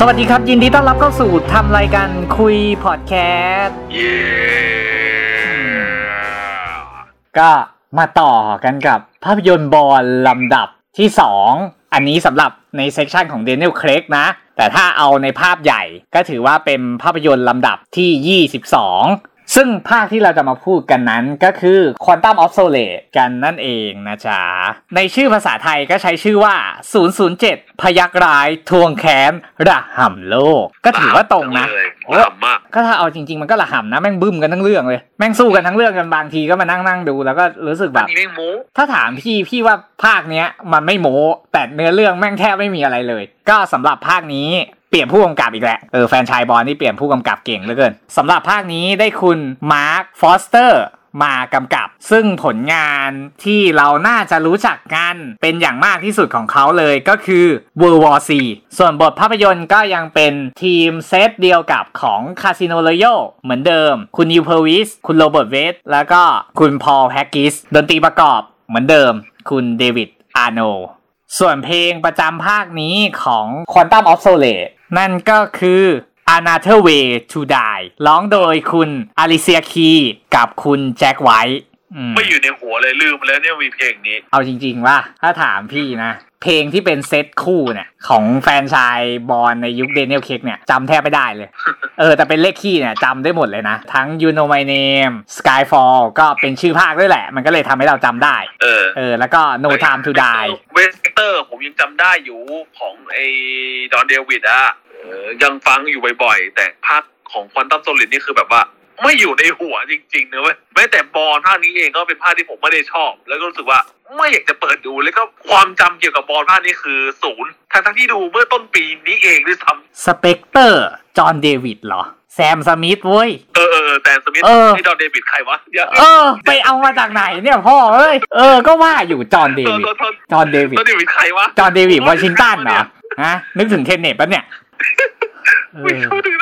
สวัสดีครับ ยินดีต้อนรับเข้าสู่ทำรายการคุยพอดแคสต์เย้ก็มาต่อกันกับภาพยนตร์บอนด์ลำดับที่ 2 อันนี้สำหรับในเซกชันของเดน i ลเครกนะ แต่ถ้าเอาในภาพใหญ่ก็ถือว่าเป็นภาพยนตร์ลำดับที่ 22 ซึ่งภาคที่เราจะมาพูดกันนั้นก็คือ Quantum of Solace กันนั่นเองนะจ๊ะ ในชื่อภาษาไทยก็ใช้ชื่อว่า 007 พยัคฆ์ร้ายทวงแค้นระห่ำโลก ก็ถือว่าตรงนะเลยโอ้ต่ำมากก็ถ้าเอาจริง ๆ มันก็ระห่ำนะ แม่งบึ้มกันทั้งเรื่องเลย แม่งสู้กันทั้งเรื่องกันบางทีก็มานั่งนั่งๆดูแล้วก็รู้สึกแบอันนี้ไม่โม้ถ้าถามพี่พี่ว่าภาคเนี้ยมันไม่โม้แต่เนื้อเรื่องแม่งแทบไม่มีอะไรเลย ก็สำหรับภาคนี้เป ลี่ยนผู้กำกับอีกแหล้วเออแฟนชายบอนด์นี่เปลี่ยนผู้กำกับเก่งเหลือเกินสำหรับภาคนี้ได้คุณมาร์คฟอสเตอร์มากำกับ ซึ่งผลงานที่เราน่าจะรู้จักกัน เป็นอย่างมากที่สุดของเขาเลยก็คือ World War Z ส่วนบทภาพยนตร์ก็ยังเป็นทีมเซตเดียวกับของ Casino Royale เหมือนเดิม คุณนีล เพอร์วิสคุณโรเบิร์ตเวดแล้วก็คุณพอลแฮกกิสดนตรีประกอบเหมือนเดิม คุณเดวิดอาร์โนลด์ส่วนเพลงประจำภาคนี้ของ Quantum of Solace นั่นก็คือ Another Way to Die ร้องโดยคุณอลิเซียคีย์สกับคุณแจ็คไวท์ ไม่อยู่ในหัวเลยลืมไปแล้วเนี่ยมีเพลงนี้ เอาจริงๆว่าถ้าถามพี่นะ เพลงที่เป็นเซตคู่เนี่ยของแฟนชายบอลในยุคเดน i ลเค้กเนี่ยจำแทบไม่ได้เลย เออแต่เป็นเลขคี่เนี่ยจำได้หมดเลยนะ ทั้ง You Know My Name Skyfall ก็เป็นชื่อภาคด้วยแหละ มันก็เลยทำให้เราจำได้ เออเออแล้วก็ No Time to Die Spectre ผมยังจำได้อยู่ของไอ้ดอนเดวิดอะเออยังฟังอยู่บ่อยๆ แต่ภาคของ Quantum of Solace นี่คือแบบว่า ไม่อยู่ในหัวจริงๆนะเว้ยแม้แต่บอนด์ภาคนี้เองก็เป็นภาคที่ผมไม่ได้ชอบ แล้วก็รู้สึกว่าไม่อยากจะเปิดดูแล้วก็ความจำเกี่ยวกับบอนด์ภาคนี้คือศูนย์ทั้งๆที่ดูเมื่อต้นปีนี้เองด้วยซ้ำ Spectre จอห์นเดวิดเหรอ แซมสมิธเว้ย เออเออเออแต่สมิธเออนี่ดอนเดวิดใครวะเดี๋ยวเออ ไปเอามาจากไหนเนี่ยพ่อเอ้ยเออก็ว่าอยู่จอห์นเดโทษวิดโทษโทษจอห์นเดวิดดอนเดวิดใครวะจอห์นเดวิดวอชิงตันเหรอฮะนึกถึง Tenet ปะเนี่ยเอไม่อเข้าถึง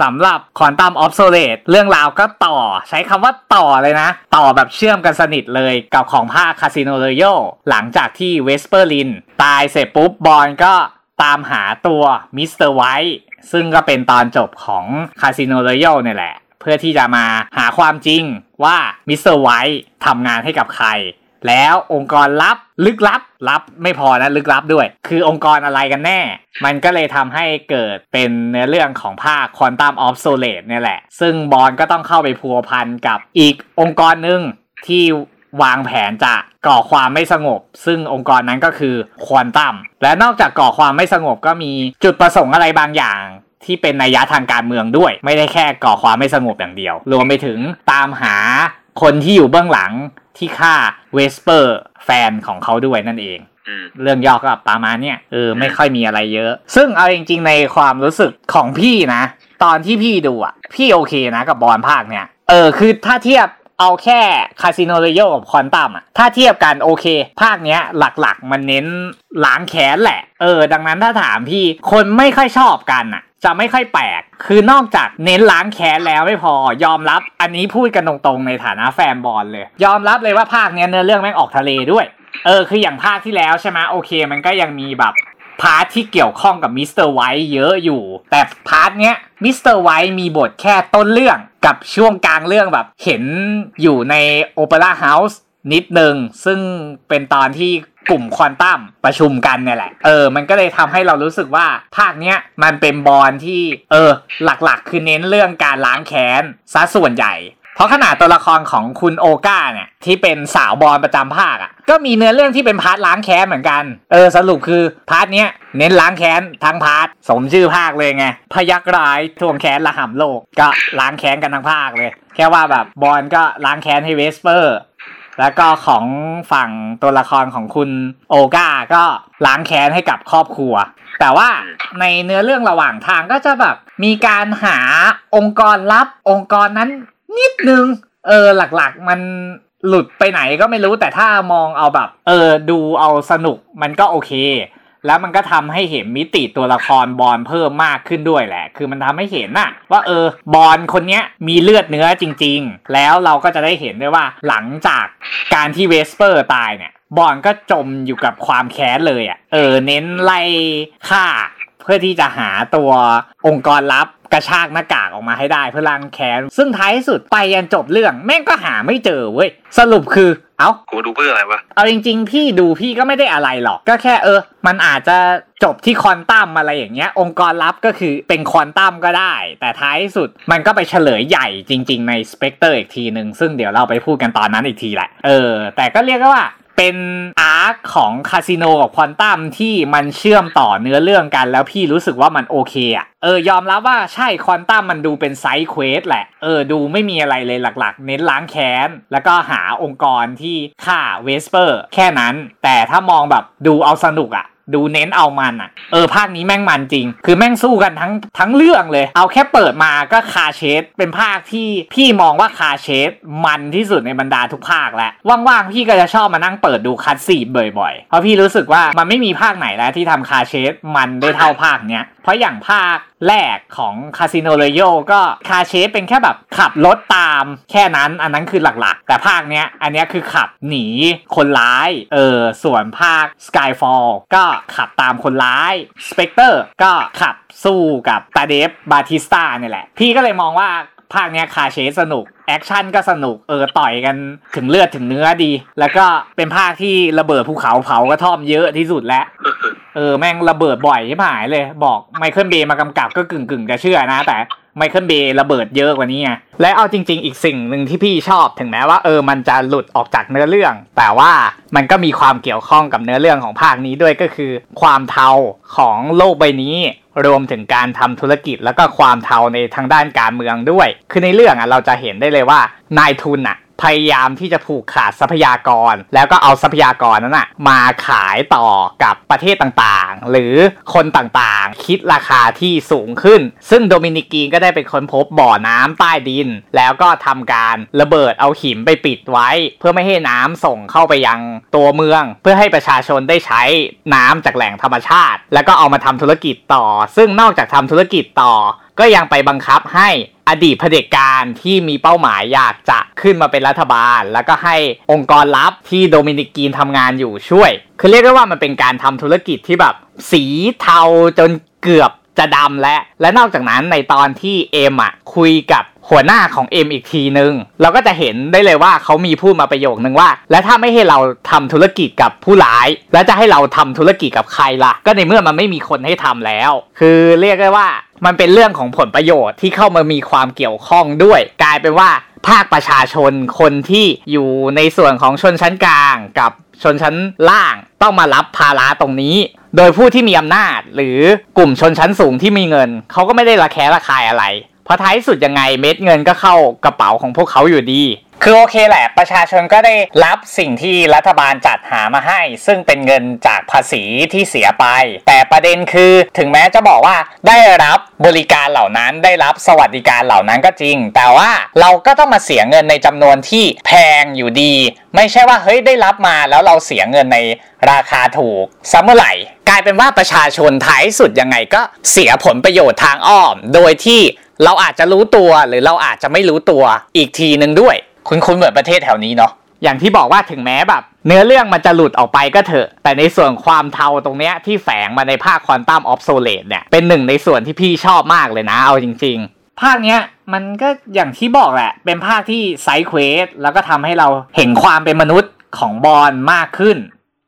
สำหรับ Quantum of Solace เรื่องราวก็ต่อ ใช้คำว่าต่อเลยนะ ต่อแบบเชื่อมกันสนิทเลยกับของภาค Casino Royale หลังจากที่เวสเปอร์ลินด์ ตายเสร็จปุ๊บบอนด์ก็ตามหาตัวมิสเตอร์ไวท์ซึ่งก็เป็นตอนจบของ Casino Royale เนี่ยแหละ เพื่อที่จะมาหาความจริงว่ามิสเตอร์ไวท์ทำงานให้กับใคร แล้วองค์กรลับลึกลับลับไม่พอนะลึกลับด้วย คือองค์กรอะไรกันแน่ มันก็เลยทำให้เกิดเป็นเนื้อเรื่องของภาค Quantum of Solace เนี่ยแหละ ซึ่งบอลก็ต้องเข้าไปพัวพันกับอีกองค์กรหนึ่งที่วางแผนจะก่อความไม่สงบ ซึ่งองค์กรนั้นก็คือควอนตัมและนอกจากก่อความไม่สงบก็มีจุดประสงค์อะไรบางอย่างที่เป็นนัยยะทางการเมืองด้วย ไม่ได้แค่ก่อความไม่สงบอย่างเดียว รวมไปถึงตามหาคนที่อยู่เบื้องหลัง ที่ฆ่าเวสเปอร์แฟนของเขาด้วยนั่นเองอืมเรื่องย่อก็ประมาณเนี้ยเออไม่ค่อยมีอะไรเยอะ ซึ่งเอาจริง ๆ ในความรู้สึกของพี่นะ ตอนที่พี่ดูอะ พี่โอเคนะกับบอนด์ภาคเนี้ยเออคือถ้าเทียบเอาแค่ Casino Royale กับคอนตัมอะถ้าเทียบกันโอเค ภาคเนี้ยหลักๆ มันเน้นล้างแค้นแหละ เออ ดังนั้นถ้าถามพี่คนไม่ค่อยชอบกันอะ จะไม่ค่อยแปลก คือนอกจากเน้นล้างแค้นแล้วไม่พอ ยอมรับ อันนี้พูดกันตรงๆ ในฐานะแฟนบอนด์เลย ยอมรับเลยว่าภาคเนี้ยเนื้อเรื่องแม่งออกทะเลด้วย เออ คืออย่างภาคที่แล้วใช่ไหมโอเค มันก็ยังมีแบบ part ที่เกี่ยวข้องกับมิสเตอร์ไวท์เยอะอยู่ แต่ part เนี้ยมิสเตอร์ไวท์มีบทแค่ต้นเรื่องกับช่วงกลางเรื่องแบบเห็นอยู่ใน opera house นิดนึง ซึ่งเป็นตอนที่กลุ่มควอนตัมประชุมกันเนี่ยแหละ เออ มันก็เลยทำให้เรารู้สึกว่าภาคเนี้ยมันเป็นบอนด์ที่ เออ หลักๆ คือเน้นเรื่องการล้างแค้นซะส่วนใหญ่ เพราะขนาดตัวละครของคุณโอลก้าเนี่ย ที่เป็นสาวบอนด์ประจำภาคอะ ก็มีเนื้อเรื่องที่เป็น part ล้างแค้นเหมือนกัน เออ สรุปคือ part เนี้ยเน้นล้างแค้นทั้ง part สมชื่อภาคเลยไง พยัคฆ์ร้ายทวงแค้นระห่ำโลก ก็ล้างแค้นกันทั้งภาคเลย แค่ว่าแบบบอนด์ก็ล้างแค้นให้เวสเปอร์ แล้วก็ของฝั่งตัวละครของคุณโอก้าก็ล้างแค้นให้กับครอบครัว แต่ว่าในเนื้อเรื่องระหว่างทางก็จะแบบมีการหาองค์กรลับองค์กรนั้นนิดนึง เออหลักๆมันหลุดไปไหนก็ไม่รู้แต่ถ้ามองเอาแบบ เออดูเอาสนุกมันก็โอเค แล้วมันก็ทำให้เห็นมิติตัวละครบอลเพิ่มมากขึ้นด้วยแหละ คือมันทำให้เห็นน่ะ ว่าเออบอลคนเนี้ยมีเลือดเนื้อจริง ๆ แล้วเราก็จะได้เห็นด้วยว่าหลังจากการที่เวสเปอร์ตายเนี่ย บอนด์ก็จมอยู่กับความแค้นเลยอะ เออ เน้นไล่ฆ่าเพื่อที่จะหาตัวองค์กรลับ กระชากหน้ากากออกมาให้ได้เพื่อล้างแค้น ซึ่งท้ายสุดไปยันจบเรื่องแม่งก็หาไม่เจอเว้ย สรุปคือเอ้ากูดูเพื่ออะไรวะ เอาจริงๆ พี่ดูพี่ก็ไม่ได้อะไรหรอก ก็แค่เออ มันอาจจะจบที่ควอนตัมอะไรอย่างเงี้ย องค์กรลับก็คือเป็นควอนตัมก็ได้ แต่ท้ายสุดมันก็ไปเฉลยใหญ่จริง ๆ ใน Spectre อีกทีหนึ่งซึ่งเดี๋ยวเราไปพูดกันตอนนั้นอีกทีแหละ เออ แต่ก็เรียกว่าเป็น arc ของ Casino กับควอนตัมที่มันเชื่อมต่อเนื้อเรื่องกัน แล้วพี่รู้สึกว่ามันโอเคอะเออยอมรับว่าใช่ควอนตัมมันดูเป็น side quest แหละ เออดูไม่มีอะไรเลยหลักๆ เน้นล้างแค้น แล้วก็หาองค์กรที่ฆ่า Vesper แค่นั้น แต่ถ้ามองแบบดูเอาสนุกอะ ดูเน้นเอามันอะเออภาคนี้แม่งมันจริง คือแม่งสู้กันทั้งทั้งเรื่องเลย เอาแค่เปิดมาก็ car chase เป็นภาคที่พี่มองว่า car chase มันที่สุดในบรรดาทุกภาคแล้วว่างๆพี่ก็จะชอบมานั่งเปิดดู cut scene บ่อยๆ เพราะพี่รู้สึกว่ามันไม่มีภาคไหนแล้วที่ทำ car chase มันได้เท่าภาคเนี้ยเพราะอย่างภาค แรกของ Casino Royale ก็คาเชฟเป็นแค่แบบขับรถตามแค่นั้นอันนั้นคือหลักๆ แต่ภาคเนี้ยอันเนี้ยคือขับหนีคนร้ายเออส่วนภาค Skyfall ก็ขับตามคนร้าย Spectre ก็ขับสู้กับตา Dave Bautista เนี่ยแหละ พี่ก็เลยมองว่าภาคเนี้ย car chase สนุกแอคชั่นก็สนุกเออต่อยกันถึงเลือดถึงเนื้อดี แล้วก็เป็นภาคที่ระเบิดภูเขาเผากระท่อมเยอะที่สุดแล้ว เออแม่งระเบิดบ่อยชิบหายเลย บอก Michael Bay มากำกับก็กึ่งกึ่งจะเชื่อนะ แต่ Michael Bay ระเบิดเยอะกว่านี้ไงและเอาจริง ๆ อีกสิ่งหนึ่งที่พี่ชอบถึงแม้ว่าเออมันจะหลุดออกจากเนื้อเรื่อง แต่ว่ามันก็มีความเกี่ยวข้องกับเนื้อเรื่องของภาคนี้ด้วยก็คือ ความเทาของโลกใบนี้ รวมถึงการทำธุรกิจแล้วก็ความเทาในทางด้านการเมืองด้วย คือในเรื่องอะเราจะเห็นได้เลยว่านายทุนอะ พยายามที่จะผูกขาดทรัพยากร แล้วก็เอาทรัพยากรนั้นนะมาขายต่อกับประเทศต่างๆ หรือคนต่างๆ คิดราคาที่สูงขึ้น ซึ่งโดมินิกีนก็ได้เป็นคนพบบ่อน้ำใต้ดิน แล้วก็ทำการระเบิดเอาหิมไปปิดไว้ เพื่อไม่ให้น้ำส่งเข้าไปยังตัวเมือง เพื่อให้ประชาชนได้ใช้น้ำจากแหล่งธรรมชาติ แล้วก็เอามาทำธุรกิจต่อ ซึ่งนอกจากทำธุรกิจต่อ ก็ยังไปบังคับให้ อดีตเผด็จการที่มีเป้าหมายอยากจะขึ้นมาเป็นรัฐบาล แล้วก็ให้องค์กรลับที่โดมินิกีนทำงานอยู่ช่วย คือเรียกได้ว่ามันเป็นการทำธุรกิจที่แบบ สีเทาจนเกือบจะดำและ และนอกจากนั้นในตอนที่เอ็มอะคุยกับ หัวหน้าของเอ็มอีกทีนึง เราก็จะเห็นได้เลยว่าเขามีพูดมาประโยคนึงว่า แล้วถ้าไม่ให้เราทำธุรกิจกับผู้ร้าย แล้วจะให้เราทำธุรกิจกับใครล่ะ ก็ในเมื่อมันไม่มีคนให้ทำแล้ว คือเรียกได้ว่ามันเป็นเรื่องของผลประโยชน์ที่เข้ามามีความเกี่ยวข้องด้วย กลายเป็นว่าภาคประชาชนคนที่อยู่ในส่วนของชนชั้นกลางกับชนชั้นล่างต้องมารับภาระตรงนี้ โดยผู้ที่มีอำนาจ หรือกลุ่มชนชั้นสูงที่มีเงิน เขาก็ไม่ได้ระแคะระคายอะไร พราะท้ายสุดยังไงเม็ดเงินก็เข้ากระเป๋าของพวกเขาอยู่ดี คือโอเคแหละ ประชาชนก็ได้รับสิ่งที่รัฐบาลจัดหามาให้ ซึ่งเป็นเงินจากภาษีที่เสียไป แต่ประเด็นคือถึงแม้จะบอกว่าได้รับบริการเหล่านั้นได้รับสวัสดิการเหล่านั้นก็จริง แต่ว่าเราก็ต้องมาเสียเงินในจำนวนที่แพงอยู่ดี ไม่ใช่ว่าเฮ้ยได้รับมาแล้วเราเสียเงินในราคาถูกซัมเมื่อไหร่กลายเป็นว่าประชาชนท้ายสุดยังไงก็เสียผลประโยชน์ทางอ้อม โดยที่ เราอาจจะรู้ตัวหรือเราอาจจะไม่รู้ตัวอีกทีหนึ่งด้วย คุ้นคุ้นเหมือนประเทศแถวนี้เนาะอย่างที่บอกว่าถึงแม้แบบ เนื้อเรื่องมันจะหลุดออกไปก็เถอะ แต่ในส่วนความเทาตรงเนี้ยที่แฝงมาในภาค Quantum of Solace เนี่ยเป็นหนึ่งในส่วนที่พี่ชอบมากเลยนะเอาจริง ๆ ภาคเนี้ยมันก็อย่างที่บอกแหละ เป็นภาคที่ side quest แล้วก็ทำให้เราเห็นความเป็นมนุษย์ของบอลมากขึ้น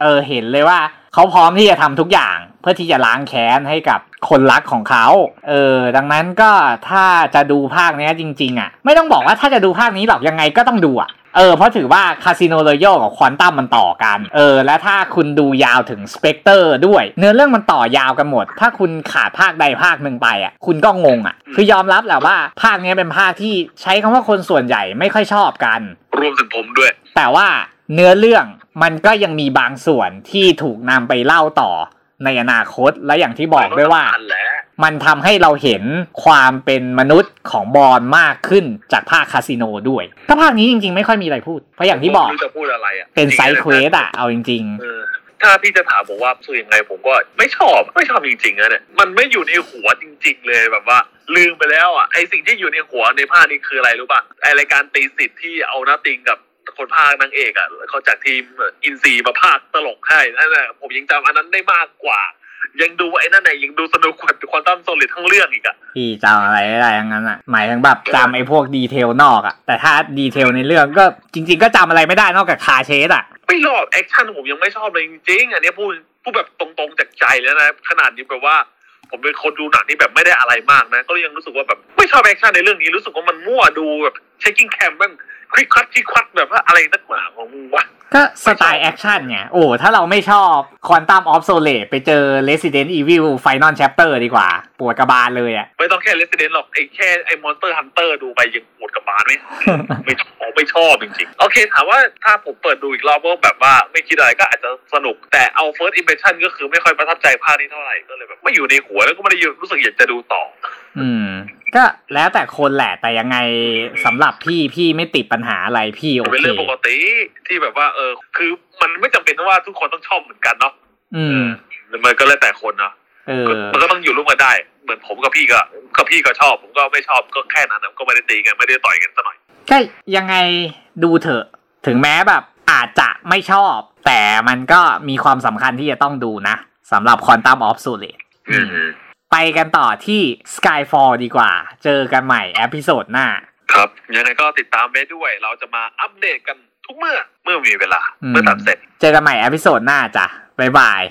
เออเห็นเลยว่า เขาพร้อมที่จะทำทุกอย่าง พื่อที่จะล้างแค้นให้กับคนรักของเขาเออดังนั้นก็ถ้าจะดูภาคนี้จริง ๆอะ ไม่ต้องบอกว่าถ้าจะดูภาคนี้หรอกยังไงก็ต้องดูอะเออเพราะถือว่าคาสิโนโรโยกับควอนตัมมันต่อกัน เออ และถ้าคุณดูยาวถึงสเปกเตอร์ด้วย เนื้อเรื่องมันต่อยาวกันหมด ถ้าคุณขาดภาคใดภาคหนึ่งไปอะ คุณก็งงอะ คือยอมรับแหละว่าภาคนี้เป็นภาคที่ใช้คำว่าคนส่วนใหญ่ไม่ค่อยชอบกัน รวมถึงผมด้วย แต่ว่าเนื้อเรื่องมันก็ยังมีบางส่วนที่ถูกนำไปเล่าต่อ ในอนาคตและอย่างที่บอกด้วยว่า มันทำให้เราเห็นความเป็นมนุษย์ของบอลมากขึ้นจากภาคคาสิโนด้วย ถ้าภาคนี้จริง ๆ ไม่ค่อยมีอะไรพูด เพราะอย่างที่บอกจะพูดอะไรอะเป็นไซเควสอะเอาจริง ๆถ้าพี่จะถามผมว่าสู้ยังไงผมก็ไม่ชอบไม่ชอบจริงๆนะเนี่ยมันไม่อยู่ในหัวจริง ๆ เลยแบบว่า ลืมไปแล้วอะไอสิ่งที่อยู่ในหัวในภาคนี้คืออะไรรู้ป่ะไอรายการตีสิทธิ์ที่เอาน้าติ่งกับ คนพากย์นางเอกอะเขาจากทีมอินทรีมาพากย์ตลกให้นั่นแหละผมยังจำอันนั้นได้มากกว่า ยังดูไอ้นั่นไหนยังดูสนุกกว่า Quantum Solace ทั้งเรื่องอีกอะพี่จำอะไรไม่ได้ทั้งนั้นอะหมายถึงแบบจำไอ้พวก detail นอกอะแต่ถ้า detail ในเรื่องก็จริง ๆ ก็จำอะไรไม่ได้นอกจาก car chase อะไม่รอบแอคชั่นผมยังไม่ชอบเลยจริงๆอันเนี้ยพูดพูดแบบตรงๆจากใจแล้วนะขนาดนี้แบบว่าผมเป็นคนดูหนังที่แบบไม่ได้อะไรมากนะ ก็ยังรู้สึกว่าแบบไม่ชอบแอคชั่นในเรื่องนี้รู้สึกว่ามันมั่วดูแบบ shaking cam มัน quick cut quick cut แบบว่าอะไรนักหนาของมึงวะก็สไตล์แอคชั่นไงโอ้ถ้าเราไม่ชอบ Quantum of Solace ไปเจอ Resident Evil Final Chapter ดีกว่า ปวดกระบาลเลยอะ ไม่ต้องแค่ Resident หรอกไอ้แค่ไอ้ Monster Hunter ดูไปยังปวดกับบานไหมไม่ชอบไม่ชอบจริงๆ โอเค ถามว่าถ้าผมเปิดดูอีกรอบก็แบบว่าไม่คิดอะไรก็อาจจะสนุก แต่เอา first impression ก็คือไม่ค่อยประทับใจภาคนี้เท่าไหร่ก็เลยแบบไม่อยู่ในหัวแล้วก็ไม่ได้รู้สึกอยากจะดูต่อ อืม ก็แล้วแต่คนแหละแต่ยังไงสำหรับพี่พี่ไม่ติดปัญหาอะไรพี่โอมันเป็นเคเรื่องปกติที่แบบว่าเออ คือมันไม่จำเป็นว่าทุกคนต้องชอบเหมือนกันเนาะอืมมันก็แล้วแต่คนเนาะเออมันก็ต้องอยู่ร่วมกันได้ เหมือนผมกับพี่ก็ก็พี่ก็ชอบ ผมก็ไม่ชอบก็แค่นั้นนะก็ไม่ได้ตีกันไม่ได้ต่อยกันซะหน่อยก็ยังไงดูเถอะ ถึงแม้แบบอาจจะไม่ชอบ แต่มันก็มีความสำคัญที่จะต้องดูนะสำหรับ Quantum of Solace อืม ไปกันต่อที่ Skyfall ดีกว่า เจอกันใหม่ episode หน้า ครับยังไงก็ติดตามเพจด้วย เราจะมาอัปเดตกันทุกเมื่อเมื่อมีเวลาอืมเมื่อตัดเสร็จ เจอกันใหม่ episode หน้าจ้ะบ๊ายบาย